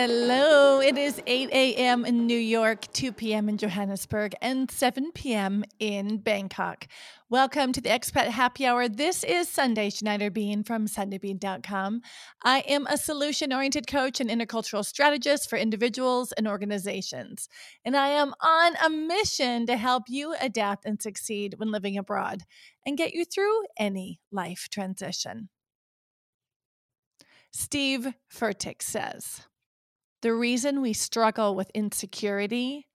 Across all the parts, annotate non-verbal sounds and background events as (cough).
Hello, it is 8 a.m. in New York, 2 p.m. in Johannesburg, and 7 p.m. in Bangkok. Welcome to the Expat Happy Hour. This is Sunday Schneider Bean from SundayBean.com. I am a solution oriented coach and intercultural strategist for individuals and organizations. And I am on a mission to help you adapt and succeed when living abroad and get you through any life transition. Steve Furtick says, the reason we struggle with insecurity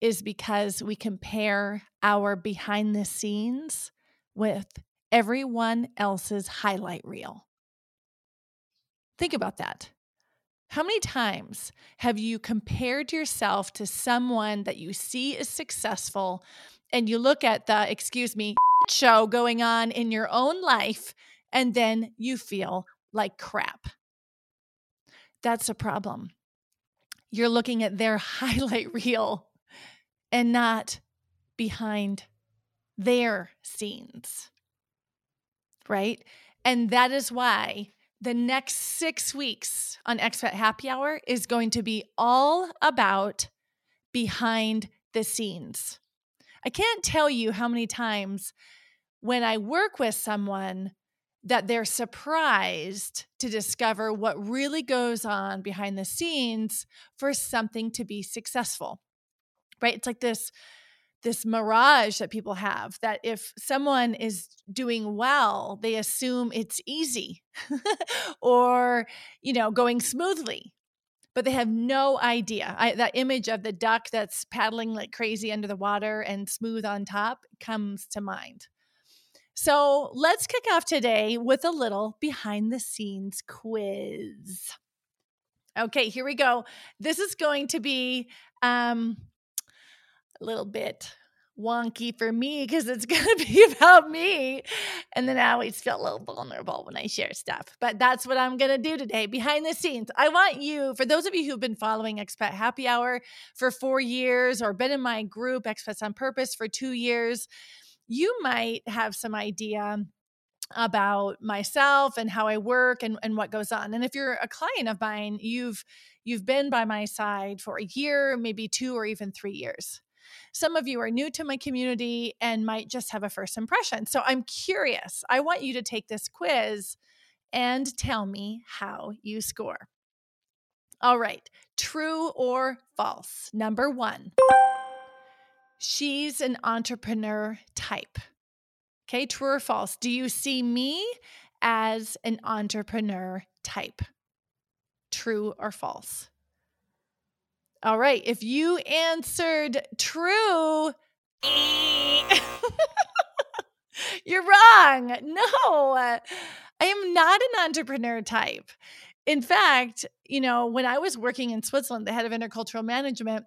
is because we compare our behind the scenes with everyone else's highlight reel. Think about that. How many times have you compared yourself to someone that you see is successful and you look at the, excuse me, (laughs) show going on in your own life and then you feel like crap? That's a problem you're looking at their (laughs) highlight reel and not behind their scenes. Right? And that is why the next six weeks on Expat Happy Hour is going to be all about behind the scenes. I can't tell you how many times when I work with someone that they're surprised to discover what really goes on behind the scenes for something to be successful. Right? It's like this this mirage that people have that if someone is doing well, they assume it's easy (laughs) or, you know, going smoothly. But they have no idea. I, that image of the duck that's paddling like crazy under the water and smooth on top comes to mind. So let's kick off today with a little behind the scenes quiz. Okay, here we go. This is going to be um, a little bit wonky for me because it's (laughs) going to be about me. And then I always feel a little vulnerable when I share stuff. But that's what I'm going to do today behind the scenes. I want you, for those of you who've been following Expat Happy Hour for four years or been in my group, Expats on Purpose, for two years, you might have some idea about myself and how I work and, and what goes on. And if you're a client of mine, you've you've been by my side for a year, maybe two or even three years. Some of you are new to my community and might just have a first impression. So I'm curious. I want you to take this quiz and tell me how you score. All right, true or false? Number one. She's an entrepreneur type. Okay, true or false? Do you see me as an entrepreneur type? True or false? All right, if you answered true, (laughs) you're wrong. No, I am not an entrepreneur type. In fact, you know, when I was working in Switzerland, the head of intercultural management,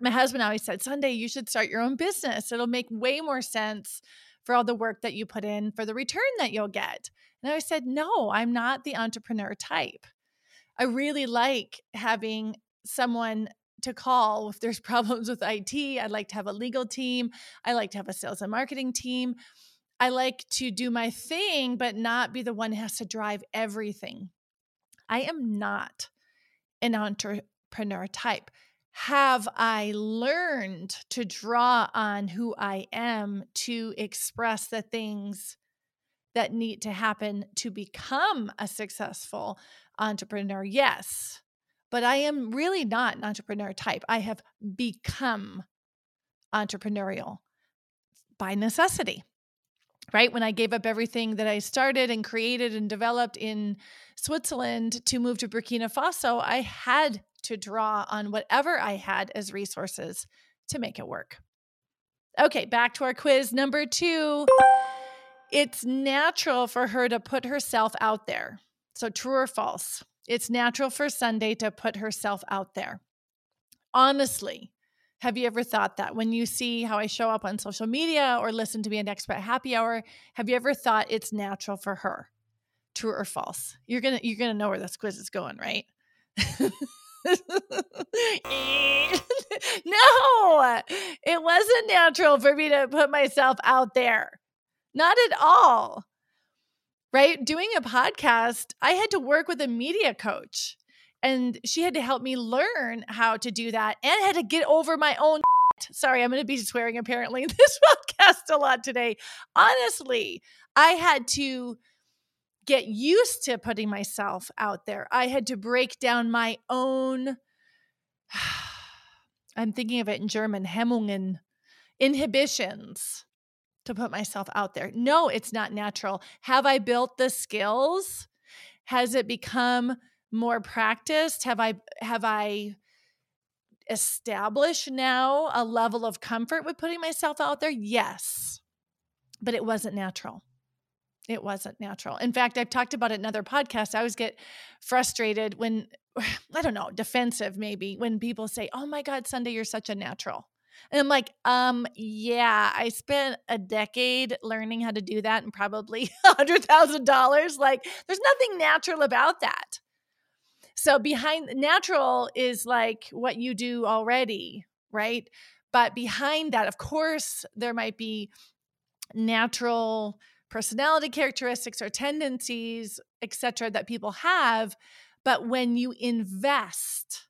my husband always said, Sunday, you should start your own business. It'll make way more sense for all the work that you put in for the return that you'll get. And I said, no, I'm not the entrepreneur type. I really like having someone to call if there's (laughs) problems with IT. I'd like to have a legal team. I like to have a sales and marketing team. I like to do my thing, but not be the one who has to drive everything. I am not an entrepreneur type have I learned to draw on who I am to express the things that need to happen to become a successful entrepreneur? Yes. But I am really not an entrepreneur type. I have become entrepreneurial by necessity right? When I gave up everything that I started and created and developed in Switzerland to move to Burkina Faso, I had to draw on whatever I had as resources to make it work. Okay, back to our quiz number two. It's natural for her to put herself out there. So, true or false? It's natural for Sunday to put herself out there. Honestly, have you ever thought that when you see how I show up on social media or listen to me at Expat Happy Hour, have you ever thought it's natural for her? True or false? You're gonna you're gonna know where this quiz is going, right? (laughs) (laughs) no, it wasn't natural for me to put myself out there. Not at all. Right? Doing a podcast, I had to work with a media coach. And she had to help me learn how to do that and had to get over my own. (laughs) Sorry, I'm going to be swearing apparently (laughs) this podcast a lot today. Honestly, I had to get used to putting myself out there. I had to break down my own. (sighs) I'm thinking of it in German, Hemmungen, inhibitions to put myself out there. No, it's not natural. Have I built the skills? Has it become more practiced? Have I have I established now a level of comfort with putting myself out there? Yes. But it wasn't natural. It wasn't natural. In fact, I've talked about it in other podcasts. I always get frustrated when (sighs) I don't know, defensive maybe when people say, "Oh my god, Sunday you're such a natural." And I'm like, um, yeah, I spent a decade learning how to do that and probably (laughs) a hundred thousand dollars. Like, there's nothing natural about that. So behind natural is like what you do already, right? But behind that, of course, there might be natural personality characteristics or tendencies, etc., that people have. But when you invest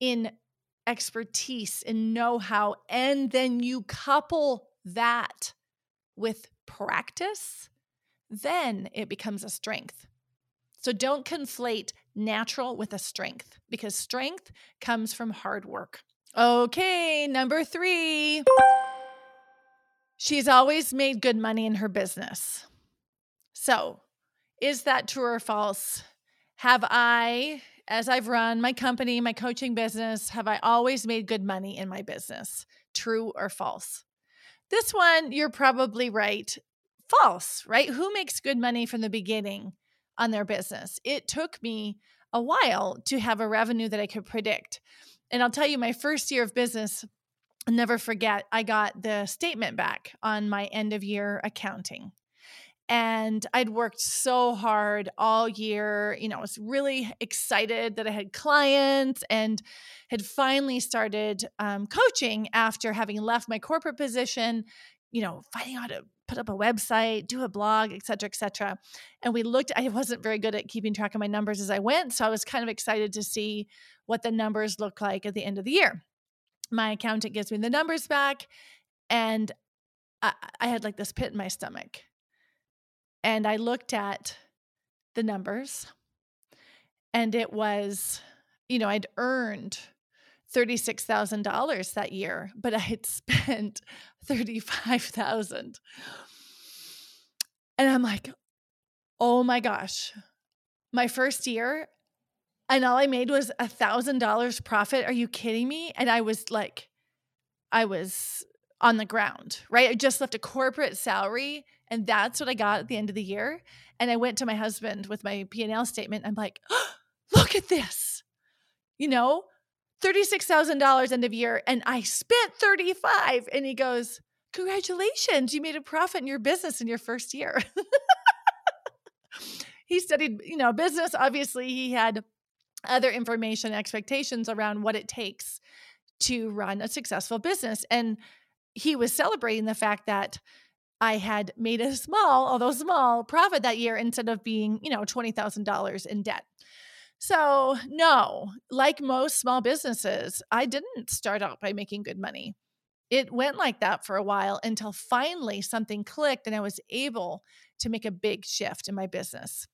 in expertise and know how, and then you couple that with practice, then it becomes a strength. So don't conflate natural with a strength because strength comes from hard work. Okay, number three. She's always made good money in her business. So, is that true or false? Have I as I've run my company, my coaching business, have I always made good money in my business? True or false? This one, you're probably right. False, right? Who makes good money from the beginning on their business? It took me a while to have a revenue that I could predict. And I'll tell you, my first year of business, Never forget, I got the statement back on my end of year accounting and I'd worked so hard all year. You know, I was really excited that I had clients and had finally started um, coaching after having left my corporate position. You know, finding out how to put up a website, do a blog, et cetera, et cetera. And we looked, I wasn't very good at keeping track of my numbers as I went. So I was kind of excited to see what the numbers look like at the end of the year. My accountant gives me the numbers back, and I, I had like this pit in my stomach and I looked at the numbers, and it was, you know, I'd earned $36,000 that year, but I had (laughs) spent 35,000. And I'm like, "Oh my gosh. My first year and all I made was a $1,000 profit. Are you kidding me?" And I was like I was on the ground, right? I just left a corporate salary and that's what I got at the end of the year. And I went to my husband with my P&L statement. I'm like, oh, (gasps) look at this. You know, $36,000 end of year and I spent 35 and he goes, "Congratulations, you made a profit in your business in your first year." (laughs) he studied, you know, business. Obviously, he had other information expectations around what it takes to run a successful business and he was celebrating the fact that I had made a small, although small, profit that year instead of being, you know, $20,000 in debt. So, no, like most small businesses, I didn't start out by making good money. It went like that for a while until finally something clicked and I was able to make a big shift in my business.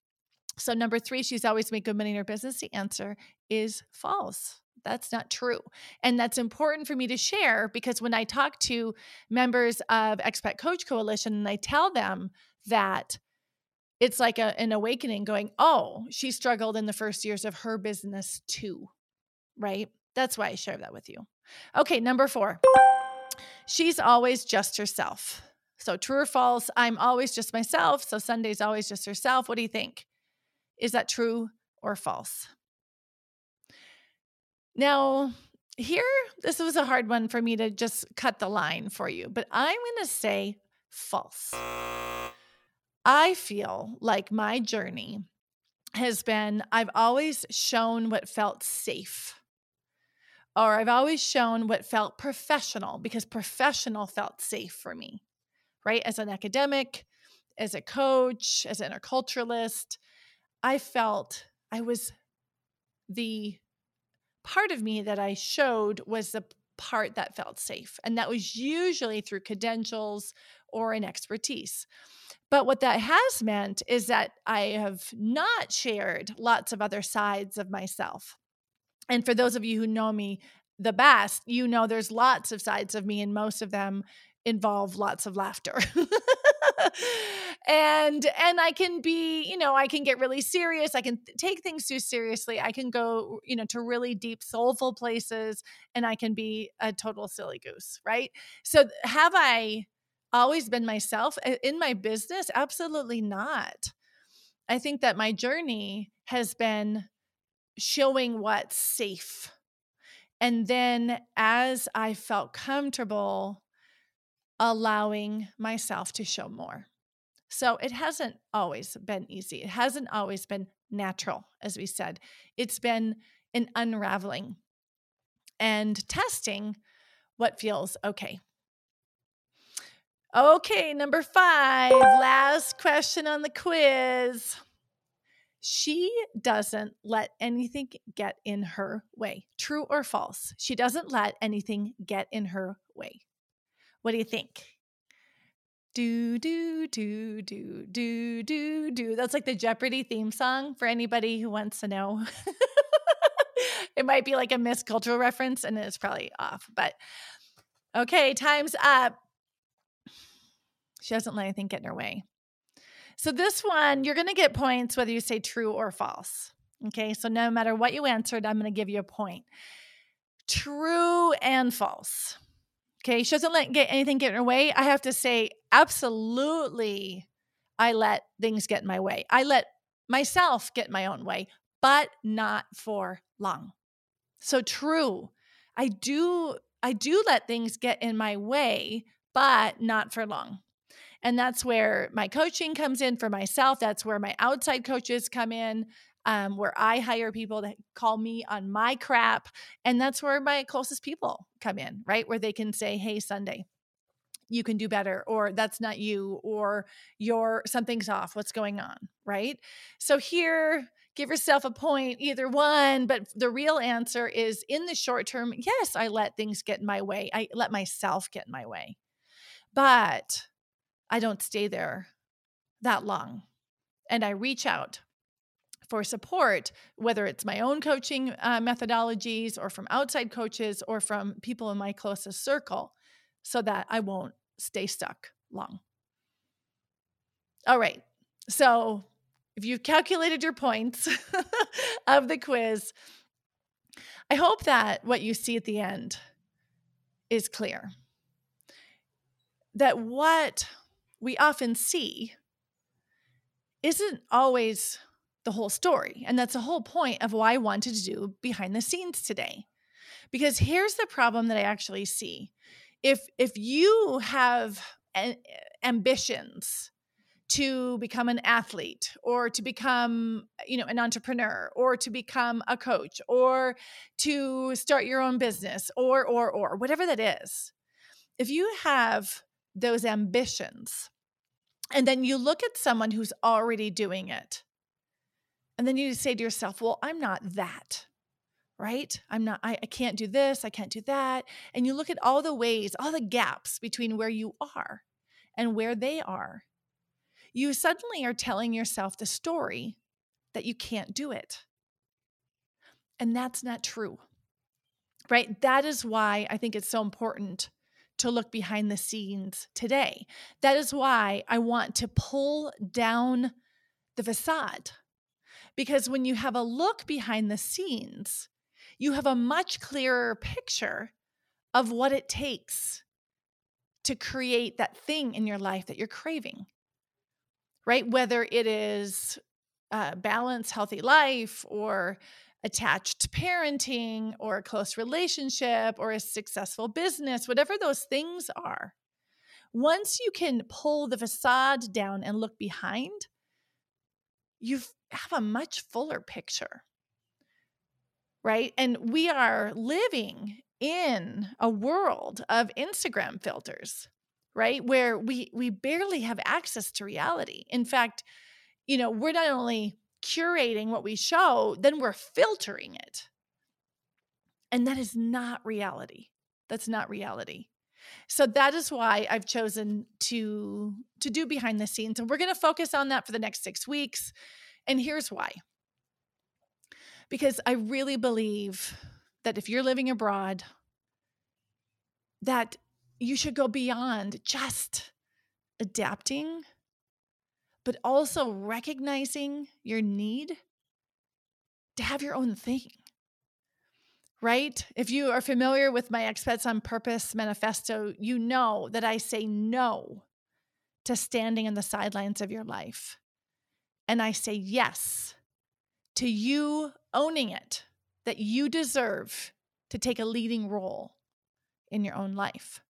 So, number three, she's always made good money in her business. The answer is false. That's not true. And that's important for me to share because when I talk to members of Expat Coach Coalition and I tell them that it's like a, an awakening going, oh, she struggled in the first years of her business too, right? That's why I share that with you. Okay, number four, she's always just herself. So, true or false, I'm always just myself. So, Sunday's always just herself. What do you think? Is that true or false? Now, here, this was a hard one for me to just cut the line for you, but I'm going to say false. I feel like my journey has been I've always shown what felt safe, or I've always shown what felt professional because professional felt safe for me, right? As an academic, as a coach, as an interculturalist, I felt I was the part of me that I showed was the part that felt safe. And that was usually through credentials or an expertise. But what that has meant is that I have not shared lots of other sides of myself. And for those of you who know me the best, you know there's lots of sides of me, and most of them involve lots of laughter. (laughs) and and I can be, you know, I can get really serious. I can th- take things too seriously. I can go, you know, to really deep soulful places and I can be a total silly goose, right? So have I always been myself in my business? Absolutely not. I think that my journey has been showing what's safe. And then as I felt comfortable allowing myself to show more. So it hasn't always been easy. It hasn't always been natural, as we said. It's been an unraveling and testing what feels okay. Okay, number five, last question on the quiz. She doesn't let anything get in her way. True or false? She doesn't let anything get in her way. What do you think? Do, do, do, do, do, do, do. That's like the Jeopardy theme song for anybody who wants to know. (laughs) it might be like a Miss Cultural reference and it's probably off. But okay, time's up. She doesn't let anything get in her way. So, this one, you're going to get points whether you say true or false. Okay, so no matter what you answered, I'm going to give you a point. True and false. Okay. She doesn't let get anything get in her way. I have to say, absolutely, I let things get in my way. I let myself get my own way, but not for long. So true. I do I do let things get in my way, but not for long. And that's where my coaching comes in for myself. That's where my outside coaches come in um, where I hire people to call me on my crap. And that's where my closest people come in, right? Where they can say, hey, Sunday, you can do better, or that's not you, or your something's off. What's going on, right? So here, give yourself a point, either one. But the real answer is in the short term, yes, I let things get in my way. I let myself get in my way. But I don't stay there that long. And I reach out for support, whether it's my own coaching uh, methodologies or from outside coaches or from people in my closest circle, so that I won't stay stuck long. All right. So if you've calculated your points (laughs) of the quiz, I hope that what you see at the end is clear. That what we often see isn't always the whole story. And that's the whole point of why I wanted to do behind the scenes today. Because here's the problem that I actually see. If if you have an, ambitions to become an athlete or to become you know an entrepreneur or to become a coach or to start your own business or or or whatever that is if you have those ambitions and then you look at someone who's already doing it and then you say to yourself, well, I'm not that, right? I'm not, I, I can't do this, I can't do that. And you look at all the ways, all the gaps between where you are and where they are. You suddenly are telling yourself the story that you can't do it. And that's not true, right? That is why I think it's so important to look behind the scenes today. That is why I want to pull down the facade because when you have a look behind the scenes, you have a much clearer picture of what it takes to create that thing in your life that you're craving, right? Whether it is a balanced, healthy life or attached parenting or a close relationship or a successful business, whatever those things are. Once you can pull the facade down and look behind, you have a much fuller picture. Right. And we are living in a world of Instagram filters, right? Where we we barely have access to reality. In fact, you know, we're not only curating what we show, then we're filtering it. And that is not reality. That's not reality. So that is why I've chosen to to do behind the scenes and we're going to focus on that for the next 6 weeks. And here's why. Because I really believe that if you're living abroad that you should go beyond just adapting but also recognizing your need to have your own thing right? If you are familiar with my Expats on Purpose manifesto, you know that I say no to standing on the sidelines of your life. And I say yes to you owning it, that you deserve to take a leading role in your own life,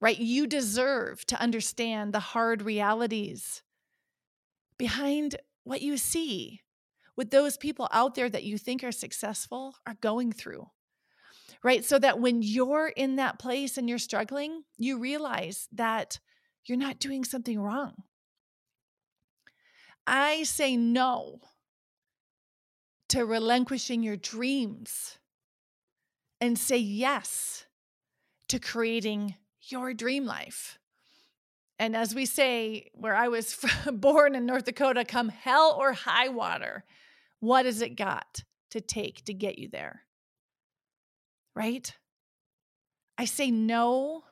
right? You deserve to understand the hard realities behind what you see what those people out there that you think are successful are going through. Right. So that when you're in that place and you're struggling, you realize that you're not doing something wrong. I say no to relinquishing your dreams and say yes to creating your dream life. And as we say, where I was (laughs) born in North Dakota, come hell or high water, what has it got to take to get you there? Right? I say no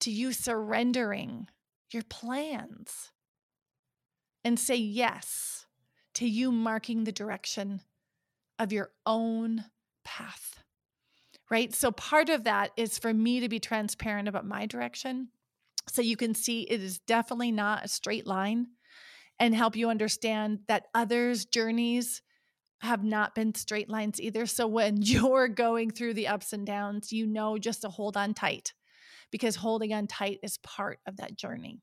to you surrendering your plans and say yes to you marking the direction of your own path. Right? So, part of that is for me to be transparent about my direction. So, you can see it is definitely not a straight line and help you understand that others' journeys have not been straight lines either. So when (laughs) you're going through the ups and downs, you know just to hold on tight because holding on tight is part of that journey.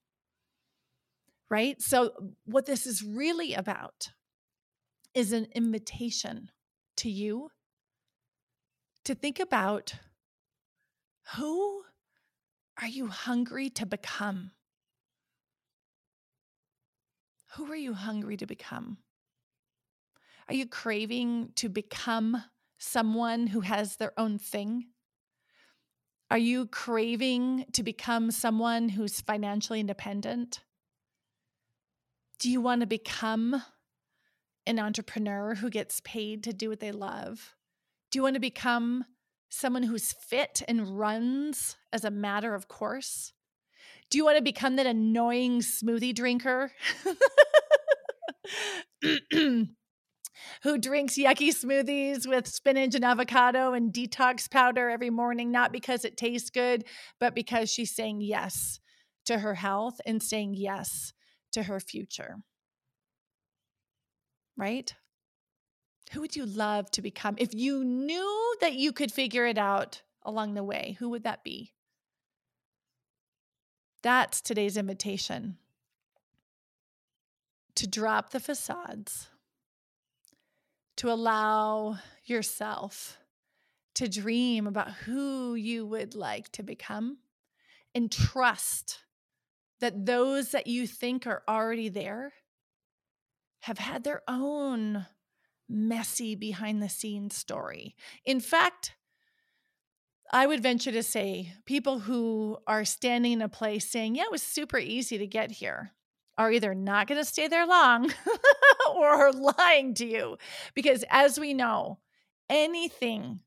Right? So, what this is really about is an invitation to you to think about who are you hungry to become? Who are you hungry to become? Are you craving to become someone who has their own thing? Are you craving to become someone who's financially independent? Do you want to become an entrepreneur who gets paid to do what they love? Do you want to become someone who's fit and runs as a matter of course? Do you want to become that annoying smoothie drinker? who drinks yucky smoothies with spinach and avocado and detox powder every morning, not because it tastes good, but because she's saying yes to her health and saying yes to her future. Right? Who would you love to become? If you knew that you could figure it out along the way, who would that be? That's today's invitation to drop the facades, to allow yourself to dream about who you would like to become and trust that those that you think are already there have had their own messy behind the scenes story. In fact, I would venture to say people who are standing in a place saying, Yeah, it was super easy to get here are either not going to stay there long (laughs) or are lying to you. Because as we know, anything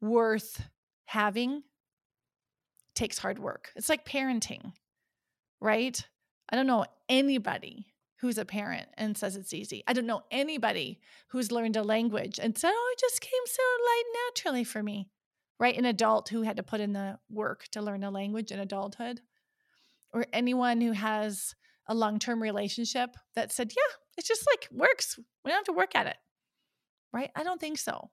worth having takes hard work. It's like parenting, right? I don't know anybody who's a parent and says it's easy. I don't know anybody who's learned a language and said, oh, it just came so light naturally for me right? An adult who had to put in the work to learn a language in adulthood, or anyone who has a long term relationship that said, yeah, it's just like works. We don't have to work at it, right? I don't think so.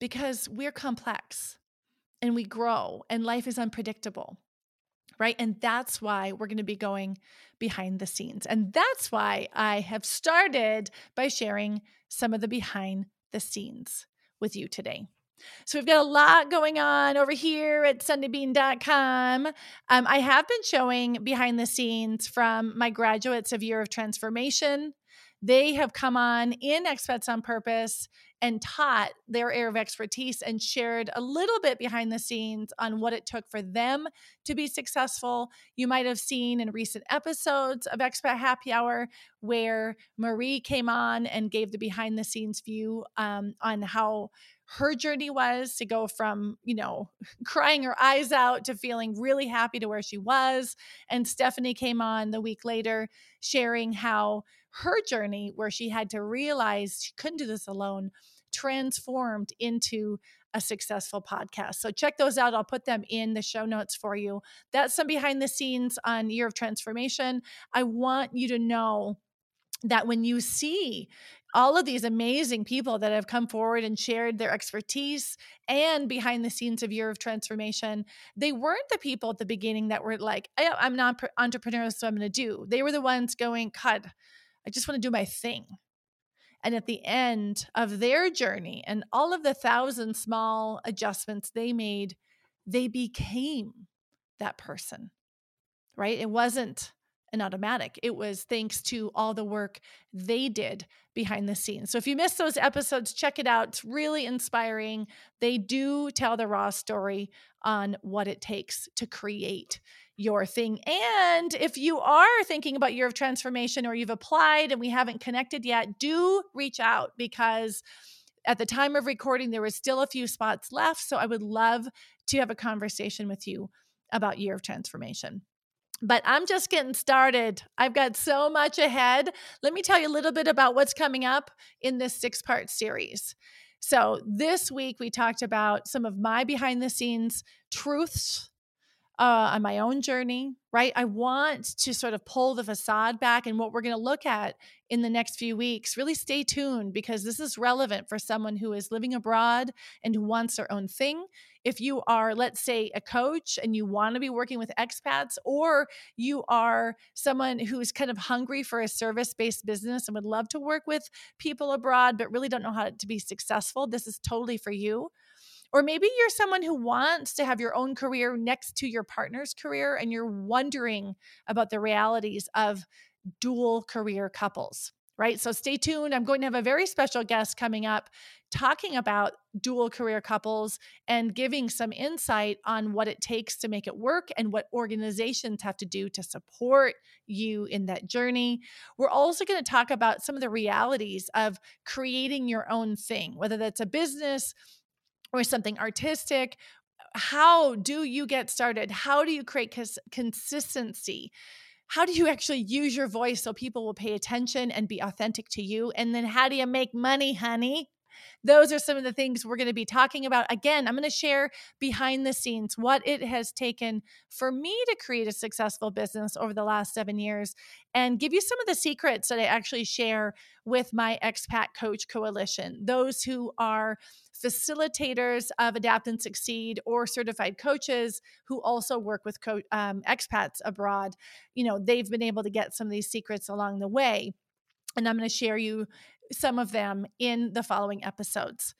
Because we're complex and we grow and life is unpredictable, right? And that's why we're going to be going behind the scenes. And that's why I have started by sharing some of the behind the scenes with you today. So we've got a lot going on over here at sundaybean.com. Um, I have been showing behind the scenes from my graduates of Year of Transformation. They have come on in Expats on Purpose and taught their area of expertise and shared a little bit behind the scenes on what it took for them to be successful. You might have seen in recent episodes of Expat Happy Hour where Marie came on and gave the behind the scenes view um, on how her journey was to go from, you know, (laughs) crying her eyes out to feeling really happy to where she was. And Stephanie came on the week later sharing how her journey, where she had to realize she couldn't do this alone, transformed into a successful podcast. So check those out. I'll put them in the show notes for you. That's some behind the scenes on Year of Transformation. I want you to know that when you see all of these amazing people that have come forward and shared their expertise and behind the scenes of Year of Transformation, they weren't the people at the beginning that were like, I'm not entrepreneur, so I'm going to do. They were the ones going, God, I just want to do my thing. And at the end of their journey and all of the thousand small adjustments they made, they became that person, right? It wasn't an automatic. It was thanks to all the work they did behind the scenes. So if you missed those episodes, check it out. It's really inspiring. They do tell the raw story on what it takes to create your thing. And if you are thinking about year of transformation or you've applied and we haven't connected yet, do reach out because at the time of recording there was still a few spots left, so I would love to have a conversation with you about year of transformation. But I'm just getting started. I've got so much ahead. Let me tell you a little bit about what's coming up in this six part series. So, this week we talked about some of my behind the scenes truths uh, on my own journey, right? I want to sort of pull the facade back and what we're going to look at in the next few weeks. Really stay tuned because this is relevant for someone who is living abroad and who wants their own thing. If you are, let's say, a coach and you want to be working with expats, or you are someone who's kind of hungry for a service based business and would love to work with people abroad, but really don't know how to be successful, this is totally for you. Or maybe you're someone who wants to have your own career next to your partner's career and you're wondering about the realities of dual career couples, right? So stay tuned. I'm going to have a very special guest coming up talking about dual career couples and giving some insight on what it takes to make it work and what organizations have to do to support you in that journey. We're also going to talk about some of the realities of creating your own thing, whether that's a business or something artistic how do you get started? How do you create cons- consistency? How do you actually use your voice so people will pay attention and be authentic to you? And then how do you make money honey those are some of the things we're going to be talking about. Again, I'm going to share behind the scenes what it has taken for me to create a successful business over the last seven years and give you some of the secrets that I actually share with my Expat Coach Coalition. Those who are facilitators of Adapt and Succeed or certified coaches who also work with co- um, expats abroad, you know, they've been able to get some of these secrets along the way and I'm going to share you some of them in the following episodes.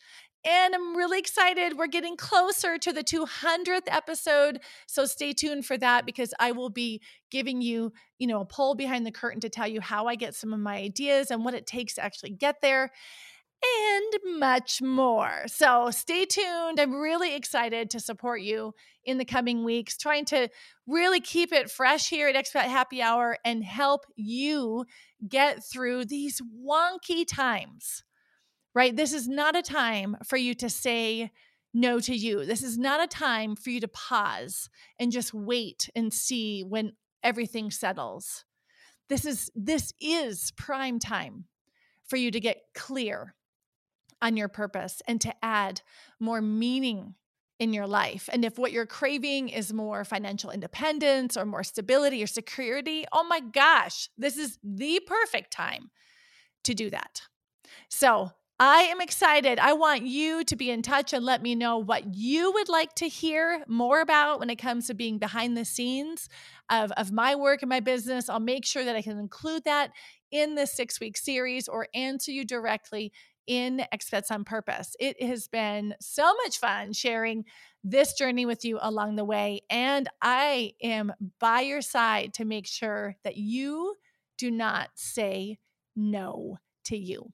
And I'm really excited. We're getting closer to the 200th episode. So stay tuned for that because I will be giving you, you know, a pull behind the curtain to tell you how I get some of my ideas and what it takes to actually get there and much more. So stay tuned. I'm really excited to support you in the coming weeks, trying to really keep it fresh here at Expat Happy Hour and help you get through these wonky times, right? This is not a time for you to say, no to you. This is not a time for you to pause and just wait and see when everything settles. This is this is prime time for you to get clear on your purpose and to add more meaning in your life. And if what you're craving is more financial independence or more stability or security, oh my gosh, this is the perfect time to do that. So, I am excited. I want you to be in touch and let me know what you would like to hear more about when it comes to being behind the scenes of, of my work and my business. I'll make sure that I can include that in this six week series or answer you directly in Expats on Purpose. It has been so much fun sharing this journey with you along the way. And I am by your side to make sure that you do not say no to you.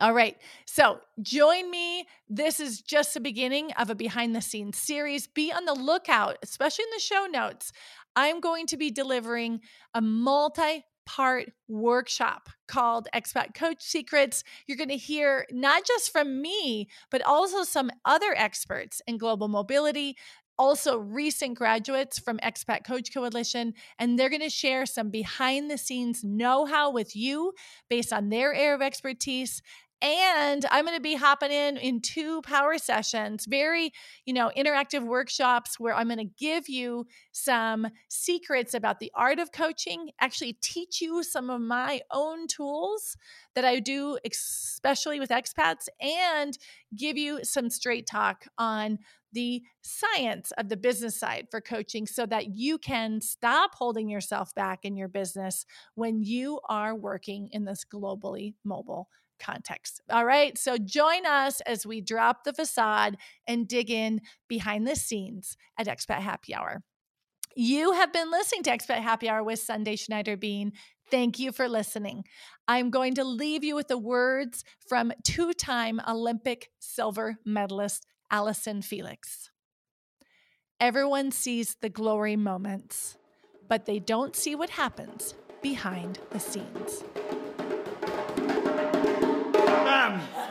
All right. So join me. This is just the beginning of a behind the scenes series. Be on the lookout, especially in the show notes. I'm going to be delivering a multi part workshop called Expat Coach Secrets. You're going to hear not just from me, but also some other experts in global mobility, also recent graduates from Expat Coach Coalition, and they're going to share some behind the scenes know how with you based on their area of expertise and i'm going to be hopping in in two power sessions very you know interactive workshops where i'm going to give you some secrets about the art of coaching actually teach you some of my own tools that i do especially with expats and give you some straight talk on the science of the business side for coaching so that you can stop holding yourself back in your business when you are working in this globally mobile context. All right. So join us as we drop the facade and dig in behind the scenes at Expat Happy Hour. You have been listening to Expat Happy Hour with Sunday Schneider Bean. Thank you for listening. I'm going to leave you with the words from two time Olympic silver medalist Allyson Felix. Everyone sees the glory moments, but they don't see what happens behind the scenes.